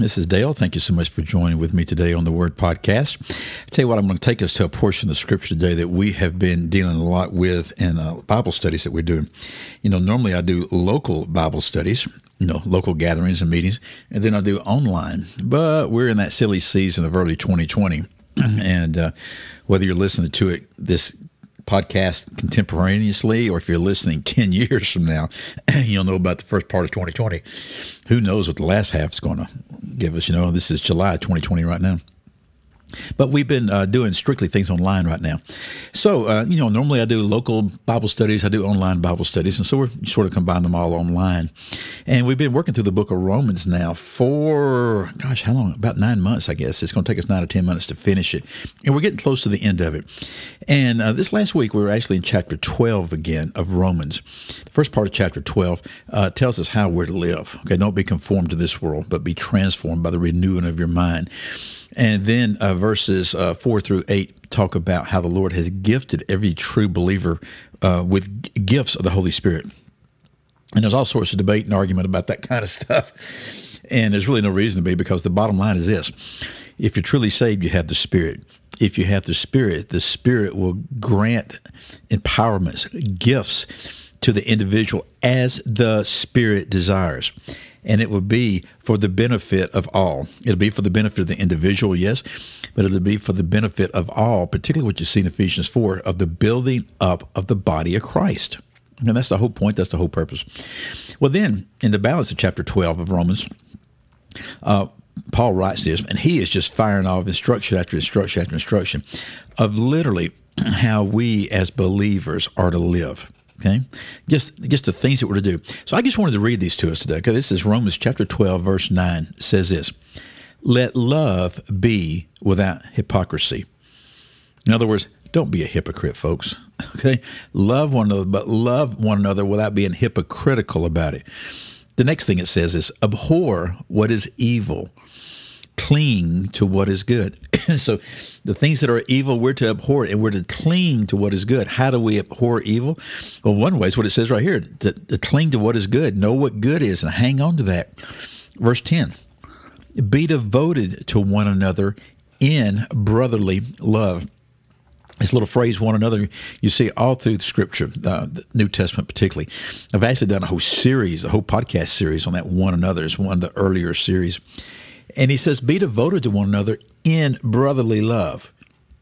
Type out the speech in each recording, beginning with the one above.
This is Dale. Thank you so much for joining with me today on the Word Podcast. I tell you what, I'm going to take us to a portion of the Scripture today that we have been dealing a lot with in uh, Bible studies that we're doing. You know, normally I do local Bible studies, you know, local gatherings and meetings, and then I do online. But we're in that silly season of early 2020, and uh, whether you're listening to it this podcast contemporaneously, or if you're listening 10 years from now, you'll know about the first part of 2020. Who knows what the last half is going to give us? You know, this is July 2020 right now. But we've been uh, doing strictly things online right now. So, uh, you know, normally I do local Bible studies, I do online Bible studies, and so we're sort of combining them all online. And we've been working through the book of Romans now for, gosh, how long? About nine months, I guess. It's going to take us nine or 10 minutes to finish it. And we're getting close to the end of it. And uh, this last week, we were actually in chapter 12 again of Romans. The first part of chapter 12 uh, tells us how we're to live. Okay, don't be conformed to this world, but be transformed by the renewing of your mind. And then uh, verses uh, four through eight talk about how the Lord has gifted every true believer uh, with gifts of the Holy Spirit. And there's all sorts of debate and argument about that kind of stuff. And there's really no reason to be because the bottom line is this if you're truly saved, you have the Spirit. If you have the Spirit, the Spirit will grant empowerments, gifts to the individual as the Spirit desires and it will be for the benefit of all. It'll be for the benefit of the individual, yes, but it'll be for the benefit of all, particularly what you see in Ephesians 4 of the building up of the body of Christ. And that's the whole point, that's the whole purpose. Well, then, in the balance of chapter 12 of Romans, uh, Paul writes this, and he is just firing off instruction after instruction after instruction of literally how we as believers are to live. Okay, just just the things that we're to do. So I just wanted to read these to us today. Okay, this is Romans chapter twelve, verse nine. Says this: "Let love be without hypocrisy." In other words, don't be a hypocrite, folks. Okay, love one another, but love one another without being hypocritical about it. The next thing it says is abhor what is evil cling to what is good. so the things that are evil, we're to abhor and we're to cling to what is good. How do we abhor evil? Well, one way is what it says right here to, to cling to what is good, know what good is, and hang on to that. Verse 10 Be devoted to one another in brotherly love. This little phrase, one another, you see all through the scripture, uh, the New Testament particularly. I've actually done a whole series, a whole podcast series on that one another. It's one of the earlier series. And he says, be devoted to one another in brotherly love.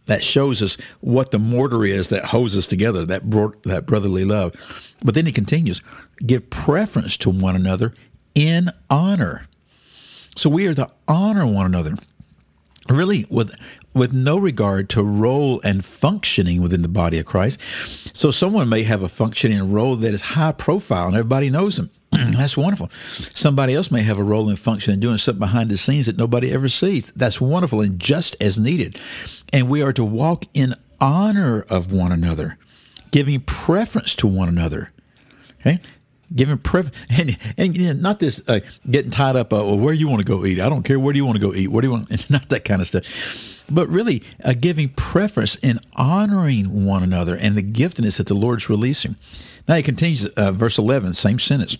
That shows us what the mortar is that holds us together, that, bro- that brotherly love. But then he continues, give preference to one another in honor. So we are to honor one another, really with with no regard to role and functioning within the body of Christ. So someone may have a functioning role that is high profile and everybody knows them. That's wonderful. Somebody else may have a role and function in doing something behind the scenes that nobody ever sees. That's wonderful and just as needed. And we are to walk in honor of one another, giving preference to one another. Okay? Giving preference, and, and not this uh, getting tied up, uh, well, where you want to go eat. I don't care. Where do you want to go eat? What do you want? Not that kind of stuff but really uh, giving preference and honoring one another and the giftedness that the Lord's releasing. Now he continues, uh, verse 11, same sentence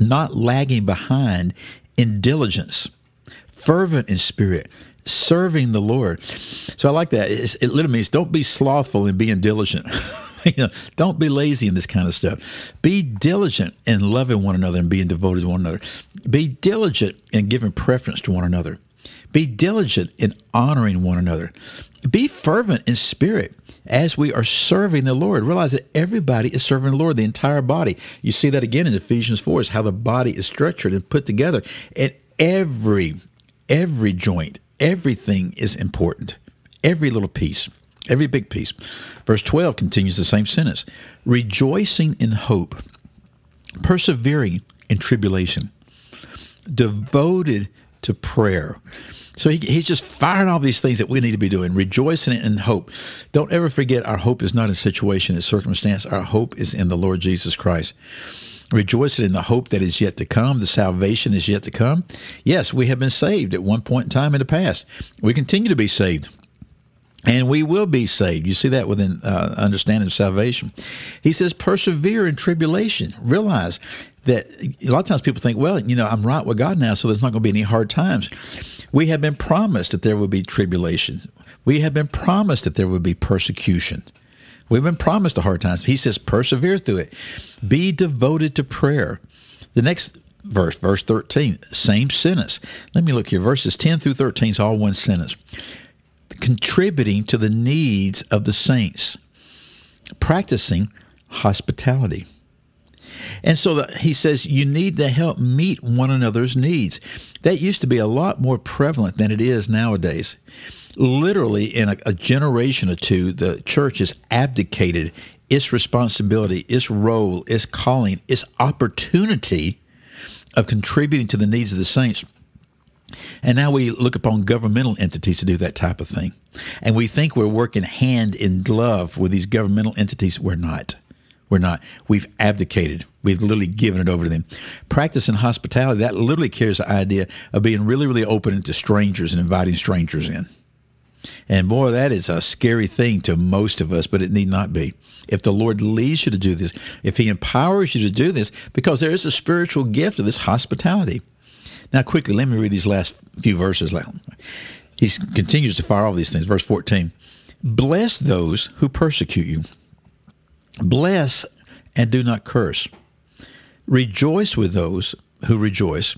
not lagging behind in diligence, fervent in spirit, serving the Lord. So I like that. It's, it literally means don't be slothful in being diligent. you know, don't be lazy in this kind of stuff. Be diligent in loving one another and being devoted to one another. Be diligent in giving preference to one another. Be diligent in honoring one another. Be fervent in spirit as we are serving the Lord. Realize that everybody is serving the Lord, the entire body. You see that again in Ephesians 4 is how the body is structured and put together. And every, every joint, everything is important. Every little piece, every big piece. Verse 12 continues the same sentence rejoicing in hope, persevering in tribulation, devoted to prayer. So he, he's just firing all these things that we need to be doing, rejoicing in hope. Don't ever forget our hope is not in situation and circumstance. Our hope is in the Lord Jesus Christ. rejoicing in the hope that is yet to come, the salvation is yet to come. Yes, we have been saved at one point in time in the past. We continue to be saved. And we will be saved. You see that within uh, understanding of salvation. He says, persevere in tribulation. Realize that a lot of times people think, well, you know, I'm right with God now, so there's not going to be any hard times. We have been promised that there would be tribulation. We have been promised that there would be persecution. We've been promised the hard times. He says, persevere through it. Be devoted to prayer. The next verse, verse 13, same sentence. Let me look here. Verses 10 through 13 is all one sentence. Contributing to the needs of the saints, practicing hospitality. And so the, he says you need to help meet one another's needs. That used to be a lot more prevalent than it is nowadays. Literally, in a, a generation or two, the church has abdicated its responsibility, its role, its calling, its opportunity of contributing to the needs of the saints. And now we look upon governmental entities to do that type of thing. And we think we're working hand in glove with these governmental entities. We're not. We're not. We've abdicated. We've literally given it over to them. Practice in hospitality, that literally carries the idea of being really, really open to strangers and inviting strangers in. And boy, that is a scary thing to most of us, but it need not be. If the Lord leads you to do this, if He empowers you to do this, because there is a spiritual gift of this hospitality. Now, quickly, let me read these last few verses. He continues to fire all these things. Verse 14 Bless those who persecute you Bless and do not curse. Rejoice with those who rejoice,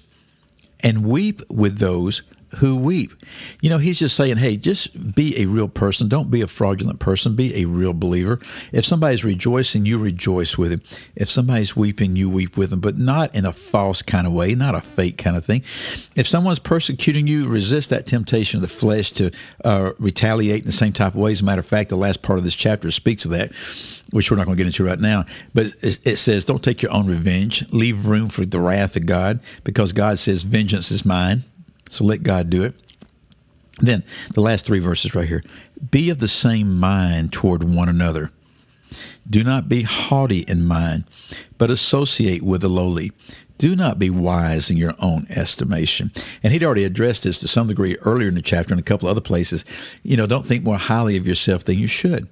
and weep with those who weep. You know, he's just saying, hey, just be a real person. Don't be a fraudulent person. Be a real believer. If somebody's rejoicing, you rejoice with him. If somebody's weeping, you weep with them, but not in a false kind of way, not a fake kind of thing. If someone's persecuting you, resist that temptation of the flesh to uh, retaliate in the same type of ways. As a matter of fact, the last part of this chapter speaks of that which we're not going to get into right now. But it says, don't take your own revenge. Leave room for the wrath of God because God says, vengeance is mine. So let God do it. Then the last three verses right here be of the same mind toward one another. Do not be haughty in mind, but associate with the lowly. Do not be wise in your own estimation. And he'd already addressed this to some degree earlier in the chapter and a couple other places. You know, don't think more highly of yourself than you should.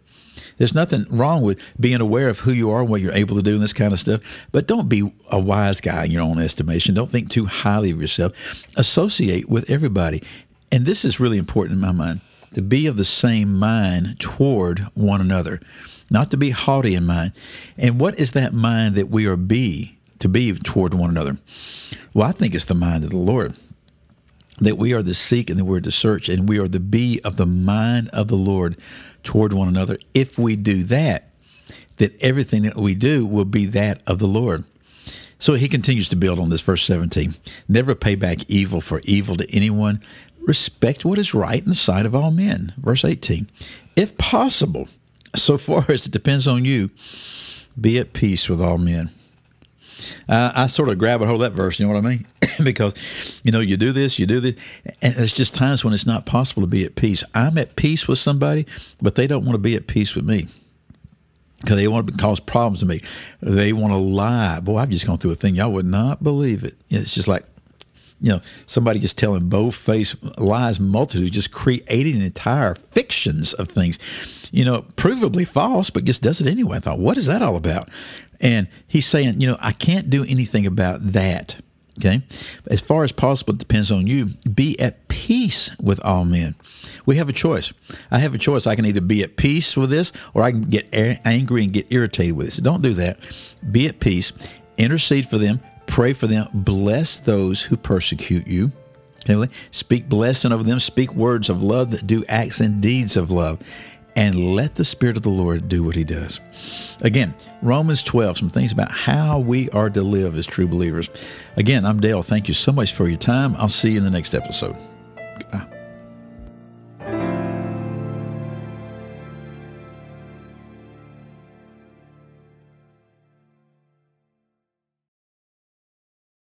There's nothing wrong with being aware of who you are and what you're able to do and this kind of stuff. But don't be a wise guy in your own estimation. Don't think too highly of yourself. Associate with everybody. And this is really important in my mind to be of the same mind toward one another, not to be haughty in mind. And what is that mind that we are be to be toward one another? Well, I think it's the mind of the Lord that we are the seek and that we're the search, and we are the be of the mind of the Lord toward one another. If we do that, that everything that we do will be that of the Lord. So he continues to build on this, verse 17. Never pay back evil for evil to anyone. Respect what is right in the sight of all men. Verse 18. If possible, so far as it depends on you, be at peace with all men. Uh, I sort of grab a hold of that verse, you know what I mean? because, you know, you do this, you do this, and there's just times when it's not possible to be at peace. I'm at peace with somebody, but they don't want to be at peace with me because they want to cause problems to me. They want to lie. Boy, I've just gone through a thing. Y'all would not believe it. It's just like, you know, somebody just telling both face lies, multitude, just creating entire fictions of things, you know, provably false, but just does it anyway. I thought, what is that all about? And he's saying, you know, I can't do anything about that. Okay. As far as possible, it depends on you. Be at peace with all men. We have a choice. I have a choice. I can either be at peace with this or I can get angry and get irritated with this. Don't do that. Be at peace. Intercede for them. Pray for them. Bless those who persecute you. Okay. Speak blessing over them. Speak words of love that do acts and deeds of love and let the Spirit of the Lord do what He does. Again, Romans 12, some things about how we are to live as true believers. Again, I'm Dale. Thank you so much for your time. I'll see you in the next episode.